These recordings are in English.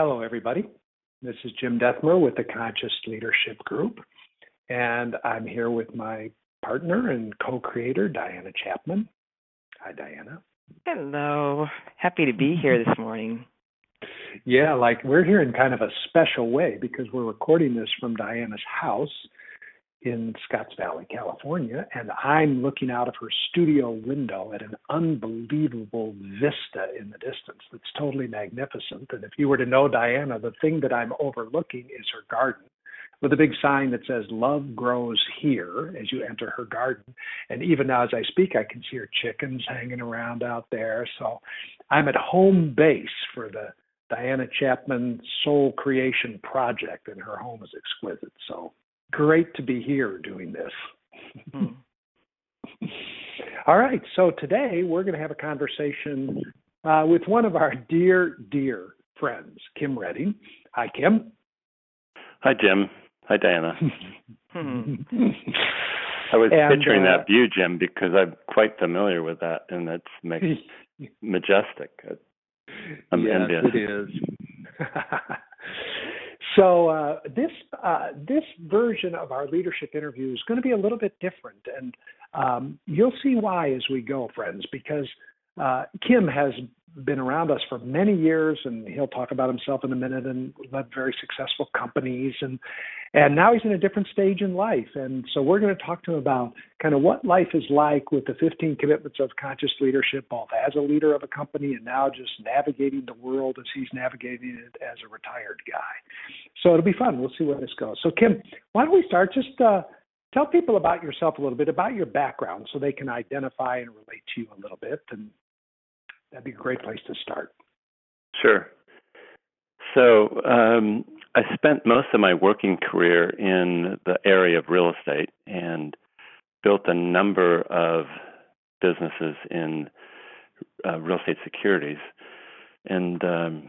Hello, everybody. This is Jim Dethmer with the Conscious Leadership Group, and I'm here with my partner and co creator, Diana Chapman. Hi, Diana. Hello. Happy to be here this morning. Yeah, like we're here in kind of a special way because we're recording this from Diana's house in Scotts Valley, California, and I'm looking out of her studio window at an unbelievable vista in the distance that's totally magnificent. And if you were to know Diana, the thing that I'm overlooking is her garden with a big sign that says Love Grows Here as you enter her garden. And even now, as I speak, I can see her chickens hanging around out there. So I'm at home base for the Diana Chapman Soul Creation Project, and her home is exquisite. So great to be here doing this. Mm. All right, so today we're going to have a conversation uh, with one of our dear, dear friends, Kim Redding. Hi, Kim. Hi, Jim. Hi, Diana. I was and, picturing uh, that view, Jim, because I'm quite familiar with that, and it's majestic. I'm yes, envious. it is. So uh, this uh, this version of our leadership interview is going to be a little bit different, and um, you'll see why as we go, friends. Because uh, Kim has been around us for many years, and he'll talk about himself in a minute, and led very successful companies, and and now he's in a different stage in life, and so we're going to talk to him about kind of what life is like with the 15 commitments of conscious leadership, both as a leader of a company and now just navigating the world as he's navigating it as a retired guy. So it'll be fun. We'll see where this goes. So Kim, why don't we start? Just uh, tell people about yourself a little bit, about your background, so they can identify and relate to you a little bit, and that'd be a great place to start. Sure. So um, I spent most of my working career in the area of real estate and built a number of businesses in uh, real estate securities. And um,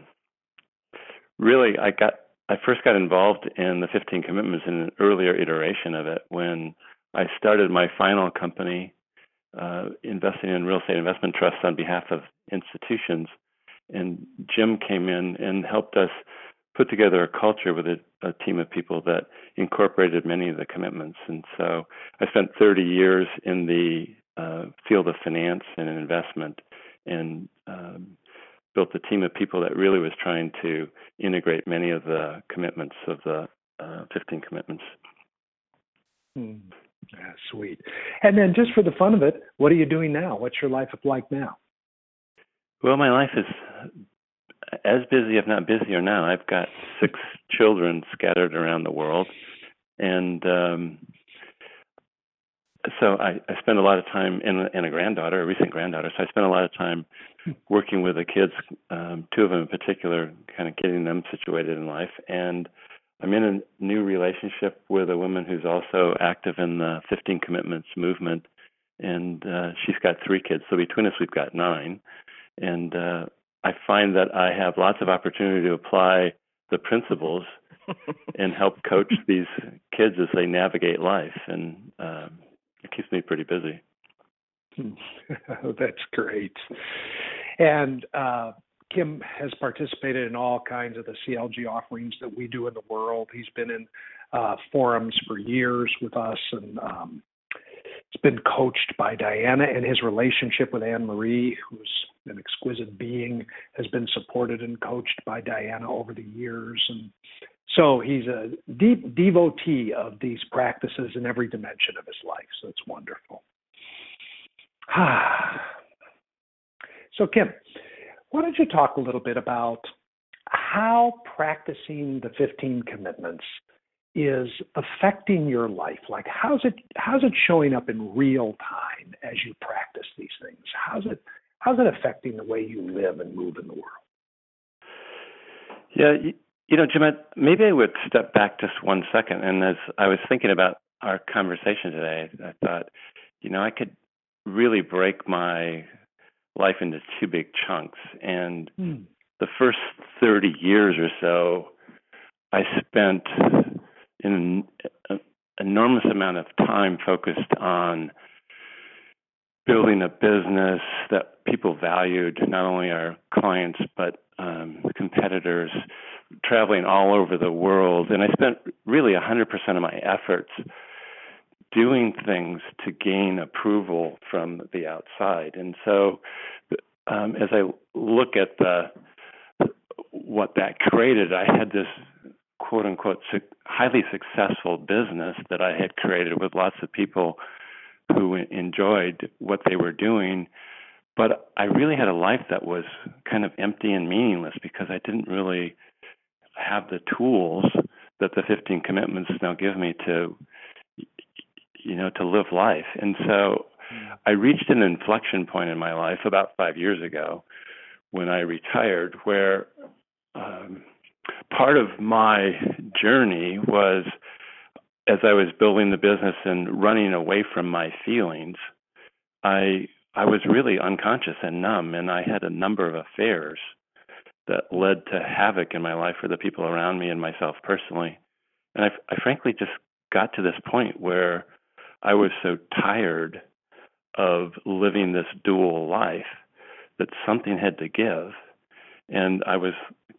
really, I got I first got involved in the 15 commitments in an earlier iteration of it when I started my final company uh, investing in real estate investment trusts on behalf of institutions. And Jim came in and helped us put together a culture with a, a, team of people that incorporated many of the commitments. And so I spent 30 years in the uh, field of finance and investment and um, built a team of people that really was trying to integrate many of the commitments of the uh, 15 commitments. Hmm. Yeah, sweet. And then just for the fun of it, what are you doing now? What's your life like now? Well, my life is as busy, if not busier now. I've got six children scattered around the world, and um, so I, I spend a lot of time in, in a granddaughter, a recent granddaughter. So I spend a lot of time working with the kids, um, two of them in particular, kind of getting them situated in life. And I'm in a new relationship with a woman who's also active in the 15 Commitments movement, and uh, she's got three kids. So between us, we've got nine. And uh, I find that I have lots of opportunity to apply the principles and help coach these kids as they navigate life, and um, it keeps me pretty busy. That's great. And uh, Kim has participated in all kinds of the CLG offerings that we do in the world. He's been in uh, forums for years with us, and um, he's been coached by Diana. And his relationship with Anne Marie, who's an exquisite being, has been supported and coached by Diana over the years. And so he's a deep devotee of these practices in every dimension of his life. So it's wonderful. so, Kim, why don't you talk a little bit about how practicing the 15 commitments is affecting your life? Like, how's it how's it showing up in real time as you practice these things? How's it how's it affecting the way you live and move in the world? Yeah, you, you know, Jim, maybe I would step back just one second. And as I was thinking about our conversation today, I thought, you know, I could really break my life into two big chunks. And mm. the first 30 years or so, I spent an enormous amount of time focused on building a business that people valued, not only our clients, but um, competitors, traveling all over the world, and I spent really 100% of my efforts doing things to gain approval from the outside. And so, um, as I look at the what that created, I had this quote unquote su- highly successful business that I had created with lots of people who enjoyed what they were doing. But I really had a life that was kind of empty and meaningless because I didn't really have the tools that the 15 commitments now give me to you know to live life and so i reached an inflection point in my life about five years ago when i retired where um, part of my journey was as i was building the business and running away from my feelings i i was really unconscious and numb and i had a number of affairs that led to havoc in my life for the people around me and myself personally. And I, I frankly just got to this point where I was so tired of living this dual life that something had to give. And I was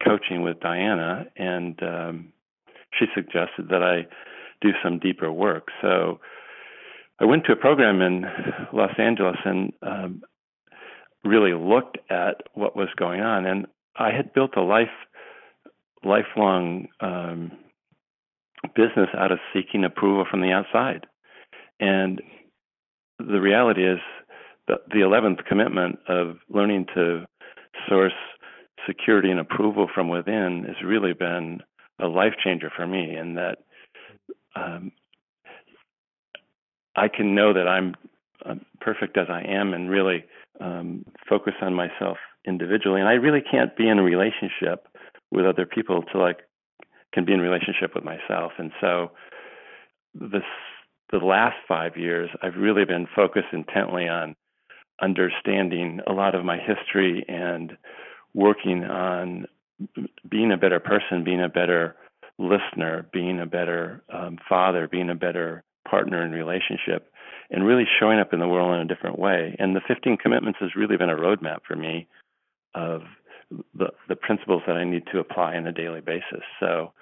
coaching with Diana, and um, she suggested that I do some deeper work. So I went to a program in Los Angeles and um, really looked at what was going on. And I had built a life lifelong um, business out of seeking approval from the outside, and the reality is that the eleventh commitment of learning to source security and approval from within has really been a life changer for me, and that um, I can know that I'm uh, perfect as I am, and really um, focus on myself individually. And I really can't be in a relationship with other people till I can be in relationship with myself. And so this the last five years, I've really been focused intently on understanding a lot of my history and working on being a better person, being a better listener, being a better um, father, being a better partner in relationship, and really showing up in the world in a different way. And the 15 commitments has really been a roadmap for me of the, the principles that I need to apply on a daily basis. So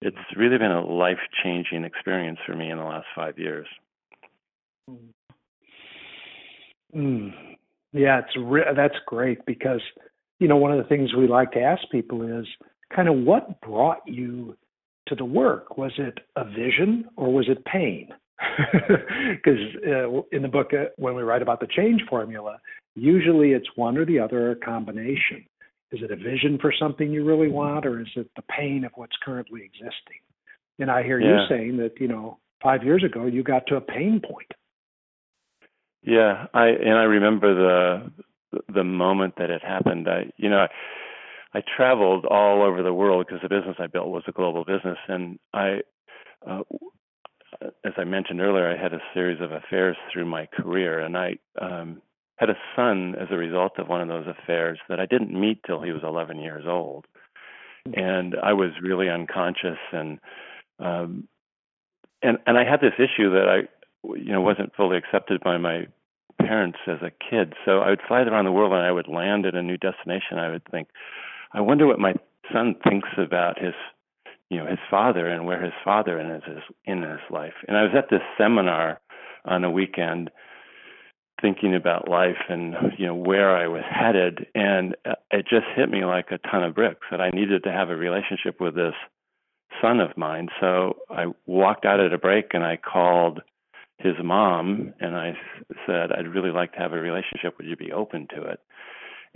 it's really been a life changing experience for me in the last five years. Mm. Yeah, it's re- that's great because you know one of the things we like to ask people is kind of what brought you to the work. Was it a vision or was it pain? Because uh, in the book, uh, when we write about the change formula, usually it's one or the other, or a combination. Is it a vision for something you really want, or is it the pain of what's currently existing? And I hear yeah. you saying that you know five years ago you got to a pain point. Yeah, I and I remember the the moment that it happened. I you know. I, traveled all over the world because the business I built was a global business, and I uh, as I mentioned earlier, I had a series of affairs through my career, and I um, had a son as a result of one of those affairs that I didn't meet till he was 11 years old, and I was really unconscious and um, and and I had this issue that I you know wasn't fully accepted by my parents as a kid. So I would fly around the world and I would land at a new destination. I would think, I wonder what my son thinks about his you know his father and where his father is in his life. And I was at this seminar on a weekend thinking about life and you know where I was headed and uh, it just hit me like a ton of bricks that I needed to have a relationship with this son of mine. So I walked out at a break and I called his mom and I said I'd really like to have a relationship would you be open to it?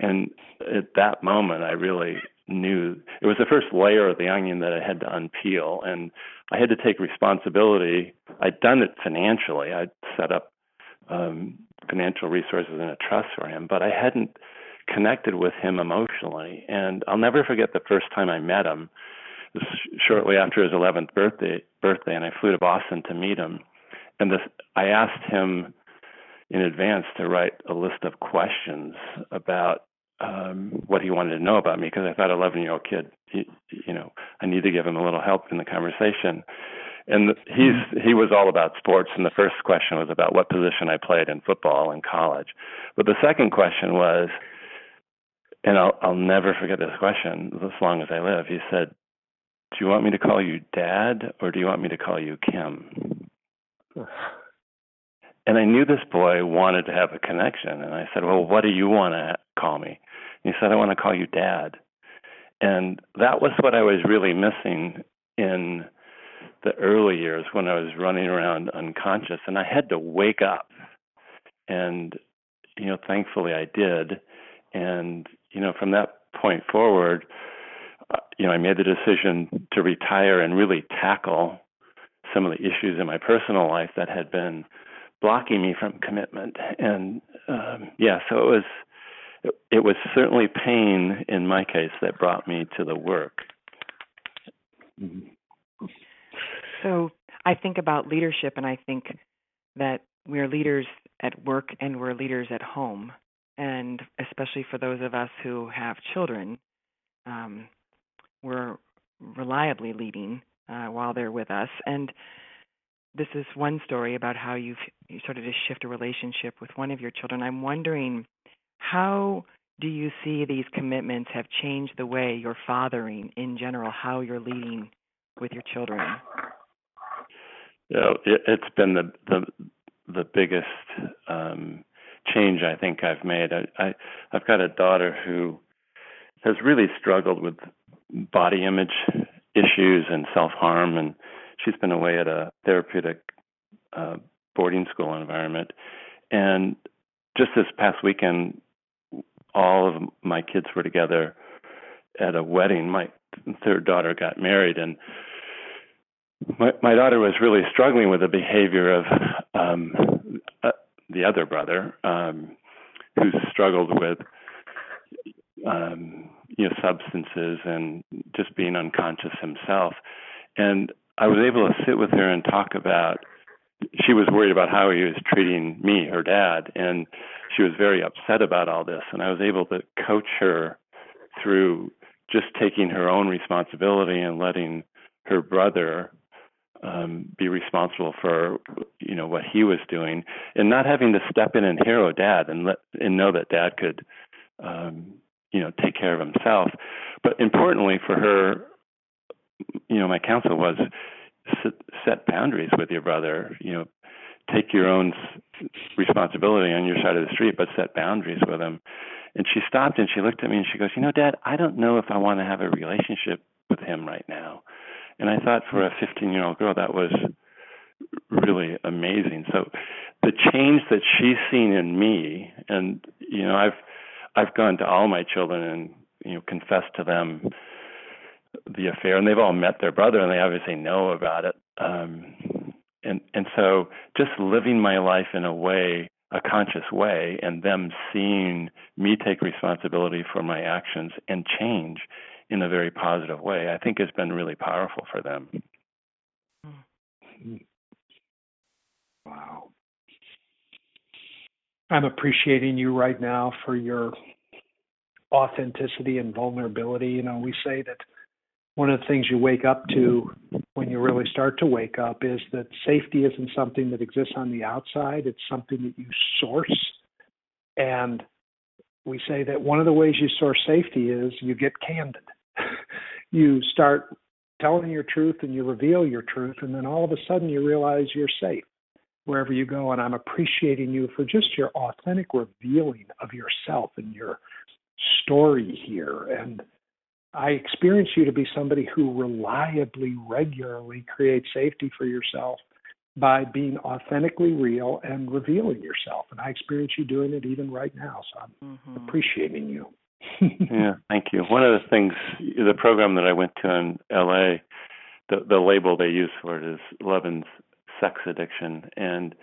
And at that moment I really knew it was the first layer of the onion that I had to unpeel, and I had to take responsibility. I'd done it financially. I'd set up um, financial resources in a trust for him, but I hadn't connected with him emotionally. And I'll never forget the first time I met him. This shortly after his 11th birthday, birthday, and I flew to Boston to meet him. And this, I asked him in advance to write a list of questions about um, what he wanted to know about me because I thought 11 year old kid, he, you know, I need to give him a little help in the conversation. And he's he was all about sports. And the first question was about what position I played in football in college. But the second question was, and I'll I'll never forget this question as long as I live. He said, "Do you want me to call you Dad or do you want me to call you Kim? And I knew this boy wanted to have a connection. And I said, Well, what do you want to call me? And he said, I want to call you Dad. And that was what I was really missing in the early years when I was running around unconscious. And I had to wake up. And, you know, thankfully I did. And, you know, from that point forward, uh, you know, I made the decision to retire and really tackle some of the issues in my personal life that had been blocking me from commitment. And um, yeah, so it was it, was certainly pain in my case that brought me to the work. So I think about leadership, and I think that we're leaders at work and we're leaders at home, and especially for those of us who have children, um, we're reliably leading uh, while they're with us. And this is one story about how you've you started to shift a relationship with one of your children. I'm wondering how do you see these commitments have changed the way you're fathering in general, how you're leading with your children? Know, it, has been the the the biggest um, change I think I've made. I, I I've got a daughter who has really struggled with body image issues and self harm and she's been away at a therapeutic uh, boarding school environment. And just this past weekend, all of my kids were together at a wedding. My third daughter got married, and my, my daughter was really struggling with the behavior of um, uh, the other brother, um, who struggled with um, you know substances and just being unconscious himself. And I was able to sit with her and talk about. She was worried about how he was treating me, her dad, and she was very upset about all this. And I was able to coach her through just taking her own responsibility and letting her brother um, be responsible for you know what he was doing, and not having to step in and hero dad and let and know that dad could um, you know take care of himself. But importantly for her, you know, my counsel was set boundaries with your brother. You know, take your own responsibility on your side of the street, but set boundaries with him. And she stopped and she looked at me and she goes, You know, Dad, I don't know if I want to have a relationship with him right now. And I thought for a 15 year old girl, that was really amazing. So the change that she's seen in me, and, you know, I've, I've gone to all my children and, you know, confessed to them the affair, and they've all met their brother, and they obviously know about it. Um, and and so just living my life in a way, a conscious way, and them seeing me take responsibility for my actions and change in a very positive way, I think has been really powerful for them. Wow. I'm appreciating you right now for your authenticity and vulnerability. You know, we say that one of the things you wake up to when you really start to wake up is that safety isn't something that exists on the outside, it's something that you source. And we say that one of the ways you source safety is you get candid. you start telling your truth and you reveal your truth, and then all of a sudden you realize you're safe wherever you go. And I'm appreciating you for just your authentic revealing of yourself and your story here. And I experience you to be somebody who reliably, regularly creates safety for yourself by being authentically real and revealing yourself. And I experience you doing it even right now. So I'm mm-hmm. appreciating you. yeah, thank you. One of the things, the program that I went to in LA, the, the label they use for it is Levin's Sex Addiction. And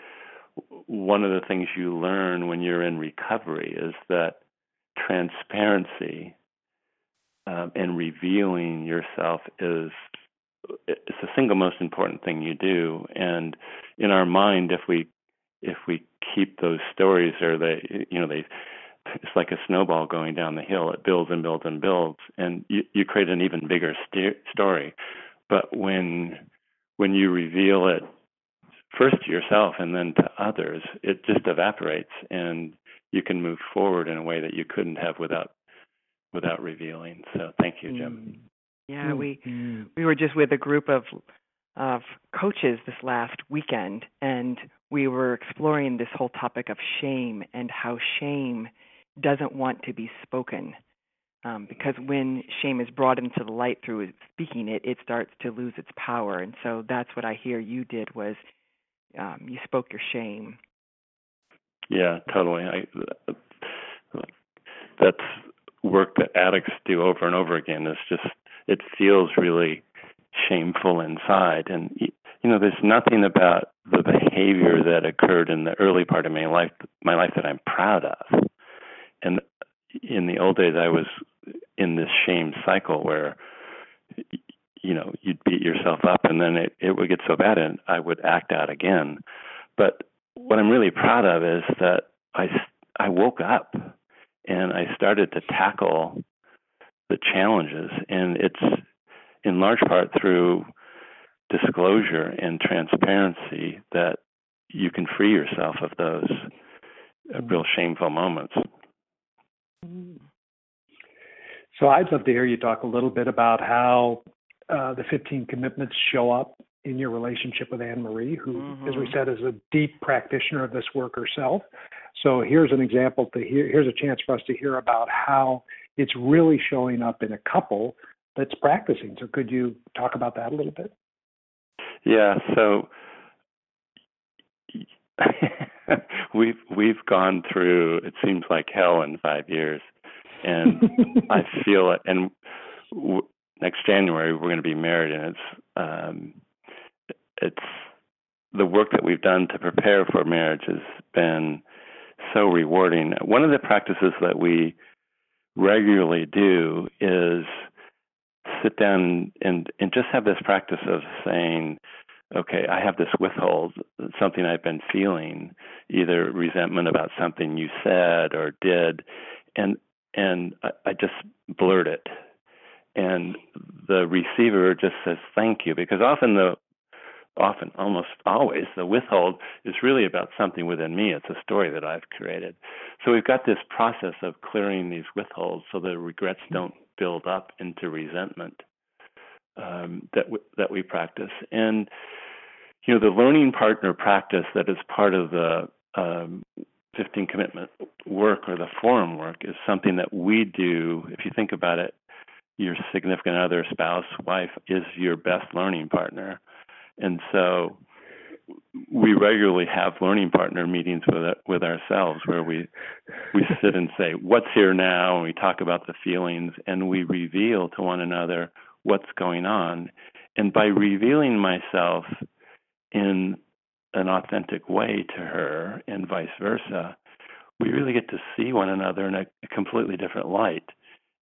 one of the things you learn when you're in recovery is that transparency um, and revealing yourself is it's the single most important thing you do. And in our mind, if we if we keep those stories or they you know they it's like a snowball going down the hill. It builds and builds and builds, and you, you create an even bigger st- story. But when when you reveal it first to yourself and then to others, it just evaporates, and you can move forward in a way that you couldn't have without without revealing. So thank you, Jim. Yeah, mm-hmm. we we were just with a group of of coaches this last weekend, and we were exploring this whole topic of shame and how shame doesn't want to be spoken. Um, because when shame is brought into the light through speaking it, it starts to lose its power. And so that's what I hear you did was um, you spoke your shame. Yeah, totally. I, that's work that addicts do over and over again. is just it feels really shameful inside, and you know, there's nothing about the behavior that occurred in the early part of my life, my life that I'm proud of. And in the old days, I was in this shame cycle where, you know, you'd beat yourself up, and then it it would get so bad, and I would act out again. But what I'm really proud of is that I I woke up and I started to tackle the challenges, and it's in large part through disclosure and transparency that you can free yourself of those uh, real shameful moments. So I'd love to hear you talk a little bit about how uh, the 15 commitments show up in your relationship with Anne Marie, who, mm-hmm. as we mm-hmm. said, is a deep practitioner of this work herself. So here's an example to hear, here's a chance for us to hear about how it's really showing up in a couple that's practicing. So could you talk about that a little bit? Yeah, so we've we've gone through it seems like hell in 5 years and I feel it and w- next January we're going to be married and it's um it's the work that we've done to prepare for marriage has been so rewarding. One of the practices that we regularly do is sit down and and just have this practice of saying okay i have this withhold something i've been feeling either resentment about something you said or did and and i, I just blurt it and the receiver just says thank you because often the often almost always the withhold is really about something within me it's a story that i've created so we've got this process of clearing these withholds so the regrets don't build up into resentment um, that w- that we practice. And you know, the learning partner practice that is part of the um, 15 commitment work or the forum work is something that we do. If you think about it, your significant other, spouse, wife is your best learning partner, and so we regularly have learning partner meetings with with ourselves where we we sit and say what's here now? And we talk about the feelings and we reveal to one another what's going on. And by revealing myself in an authentic way to her and vice versa we really get to see one another in a, a completely different light.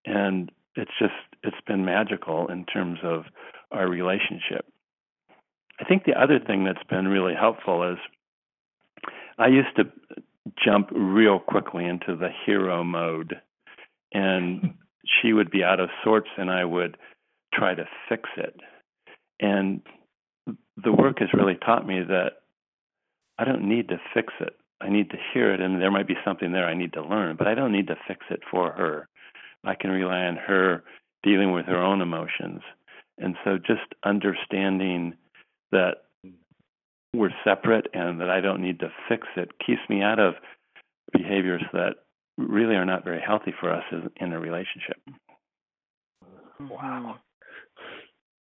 And it's just it's been magical in terms of our relationship I think the other thing that's been really helpful is I used to jump real quickly into the hero mode, and she would be out of sorts, and I would try to fix it. And the work has really taught me that I don't need to fix it. I need to hear it, and there might be something there I need to learn, but I don't need to fix it for her. I can rely on her dealing with her own emotions. And so just understanding that we're separate and that I don't need to fix it keeps me out of behaviors that really are not very healthy for us in a relationship. Wow.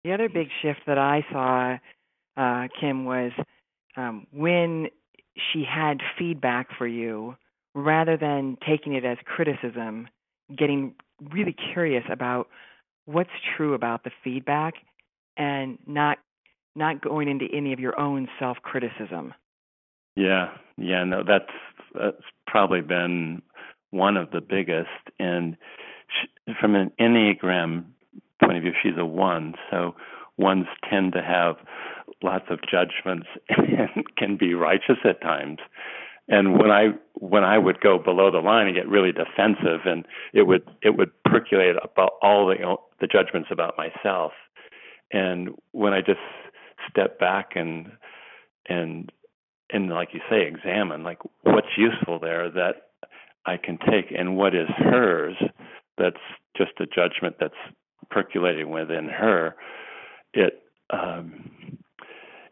The other big shift that I saw, uh, Kim, was um, when she had feedback for you, rather than taking it as criticism, getting really curious about what's true about the feedback and not not going into any of your own self criticism. Yeah, yeah, no, that's that's probably been one of the biggest. And she, from an enneagram point of view, she's a one, so ones tend to have lots of judgments and can be righteous at times. And when I when I would go below the line and get really defensive, and it would it would percolate about all the the judgments about myself. And when I just step back and and and like you say, examine like what's useful there that I can take and what is hers that's just a judgment that's percolating within her, it um,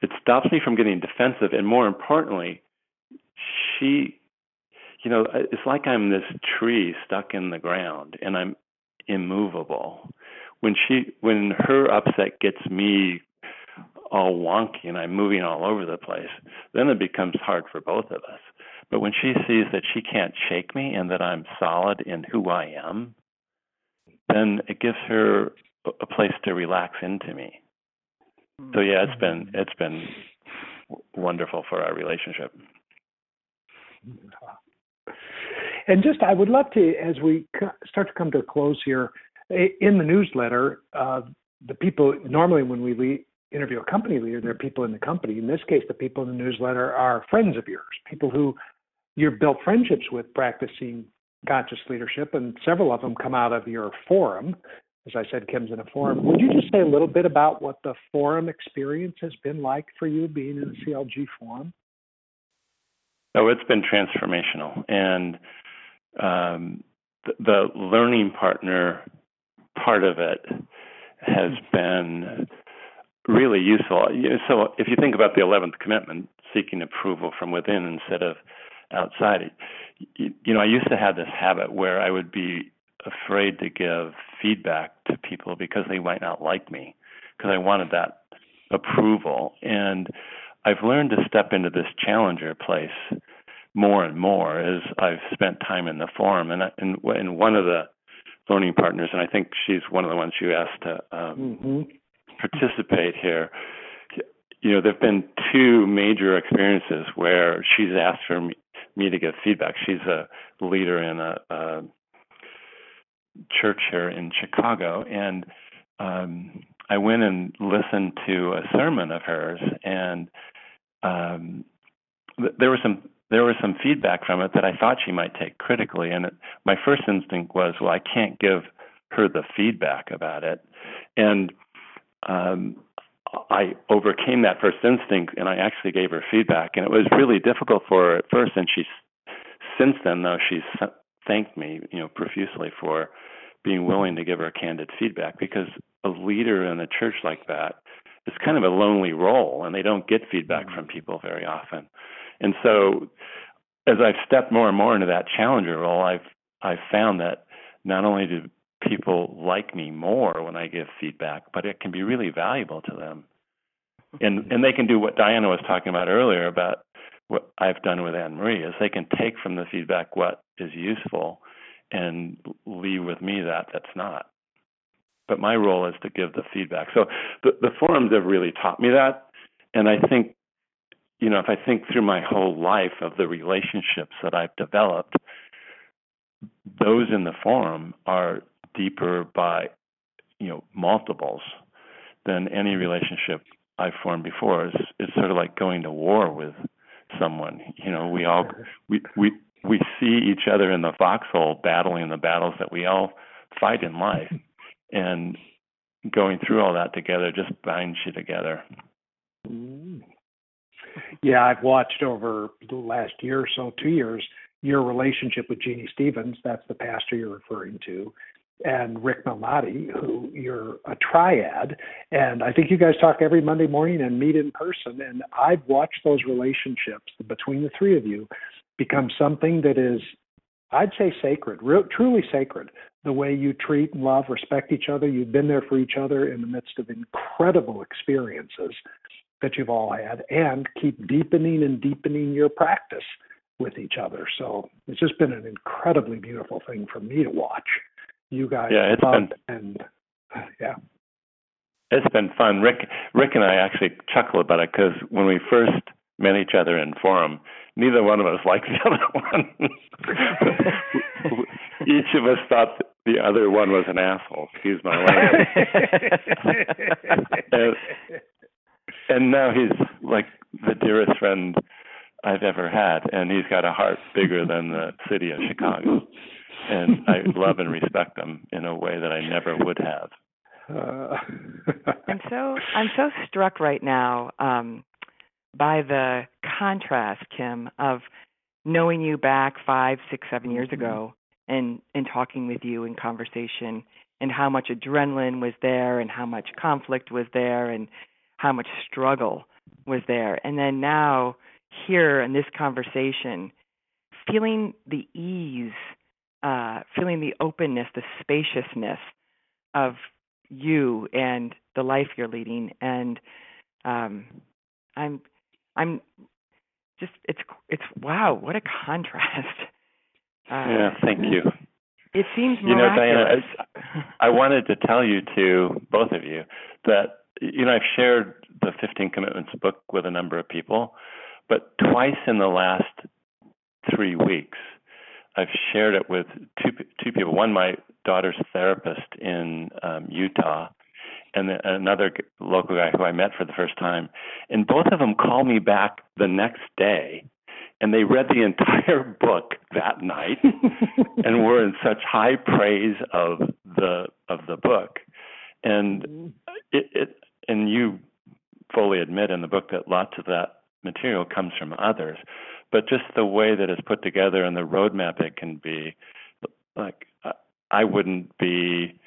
it stops me from getting defensive, and more importantly, she, you know, it's like I'm this tree stuck in the ground, and I'm immovable. When she, when her upset gets me all wonky and I'm moving all over the place, then it becomes hard for both of us. But when she sees that she can't shake me and that I'm solid in who I am, then it gives her a place to relax into me. So yeah, it's been it's been wonderful for our relationship. And just, I would love to, as we start to come to a close here, in the newsletter, uh, the people normally when we interview a company leader, there are people in the company. In this case, the people in the newsletter are friends of yours, people who you've built friendships with practicing conscious leadership, and several of them come out of your forum. As I said, Kim's in a forum. Would you just say a little bit about what the forum experience has been like for you being in the CLG forum? Oh, it's been transformational. And um, the, the learning partner part of it has been really useful. So if you think about the 11th commitment, seeking approval from within instead of outside. You, know, I used to have this habit where I would be afraid to give feedback to people because they might not like me, because I wanted that approval. And I've learned to step into this challenger place more and more as I've spent time in the forum. And, and, and one of the learning partners, and I think she's one of the ones you asked to um, mm-hmm. Participate here. You know, there have been two major experiences where she's asked for me, me to give feedback. She's a leader in a, a church here in Chicago, and um, I went and listened to a sermon of hers, and um, th- there was some there was some feedback from it that I thought she might take critically, and it, my first instinct was, well, I can't give her the feedback about it, and um, I overcame that first instinct and I actually gave her feedback. And it was really difficult for her at first. And she's since then, though, she's thanked me, you know, profusely for being willing to give her candid feedback because a leader in a church like that is kind of a lonely role and they don't get feedback from people very often. And so as I've stepped more and more into that challenger role, I've I've found that not only do people like me more when I give feedback, but it can be really valuable to them. And and they can do what Diana was talking about earlier about what I've done with Anne Marie is they can take from the feedback what is useful and leave with me that that's not. But my role is to give the feedback. So the, the forums have really taught me that. And I think, you know, if I think through my whole life of the relationships that I've developed, those in the forum are deeper by you know multiples than any mm-hmm. relationship I've formed before. It's, it's sort of like going to war with someone. You know, we all we we we see each other in the foxhole battling the battles that we all fight in life, and going through all that together just binds you together. Mm. Yeah, I've watched over the last year or so, two years, your relationship with Jeanne Stevens. That's the pastor you're referring to, and Rick Malnati, who you're a triad. And I think you guys talk every Monday morning and meet in person. And I've watched those relationships between the three of you become something that is, I'd say, sacred, real, truly sacred. The way you treat and love, respect each other. You've been there for each other in the midst of incredible experiences that you've all had, and keep deepening and deepening your practice with each other. So it's just been an incredibly beautiful thing for me to watch you guys yeah, it's been, and yeah. It's been fun. Rick Rick and I actually chuckle about it because when we first met each other in forum, neither one of us liked the other one. Each of us thought the other one was an asshole. Excuse my language. and, and now he's like the dearest friend I've ever had, and he's got a heart bigger than the city of Chicago and I love and respect them in a way that I never would have. Uh, I'm so I'm so struck right now um, by the contrast, Kim, of knowing you back five, six, seven years mm-hmm. ago, and and talking with you in conversation, and how much adrenaline was there and how much conflict was there and how much struggle was there. And then now, here in this conversation, feeling the ease, uh, feeling the openness, the spaciousness of you and the life you're leading. And um, I'm, I'm just it's it's wow, what a contrast. Uh, yeah, thank you. It seems more you know, Diana, I, I wanted to tell you to both of you that you know I've shared the 15 Commitments book with a number of people, but twice in the last three weeks, I've shared it with two two people. One, my daughter's therapist in um, Utah, and another local guy who I met for the first time. And both of them called me back the next day, and they read the entire book that night, and were in such high praise of the of the book. And mm-hmm. it, it and you fully admit in the book that lots of that material comes from others, but just the way that it's put together and the roadmap it can be, like I wouldn't be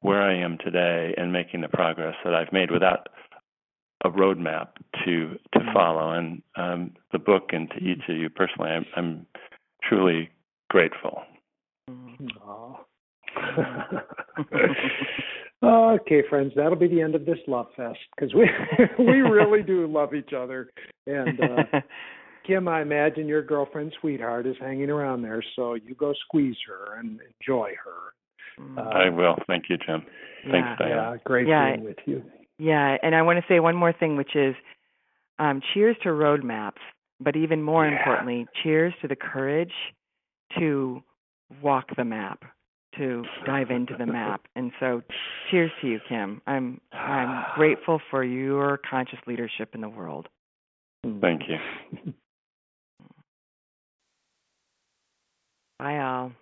where I am today and making the progress that I've made without a roadmap to to mm-hmm. follow. And um, the book and to each of you personally, I'm, I'm truly grateful. okay, friends, that'll be the end of this love fest because we we really do love each other. And uh, Kim, I imagine your girlfriend, sweetheart, is hanging around there, so you go squeeze her and enjoy her. Uh, I will. Thank you, Jim. Thanks, yeah, Diana. Yeah, great yeah, being with you. Yeah, and I want to say one more thing, which is um, cheers to roadmaps, but even more yeah. importantly, cheers to the courage to walk the map, to dive into the map. And so, cheers to you, Kim. I'm I'm grateful for your conscious leadership in the world. Thank you. Bye, all.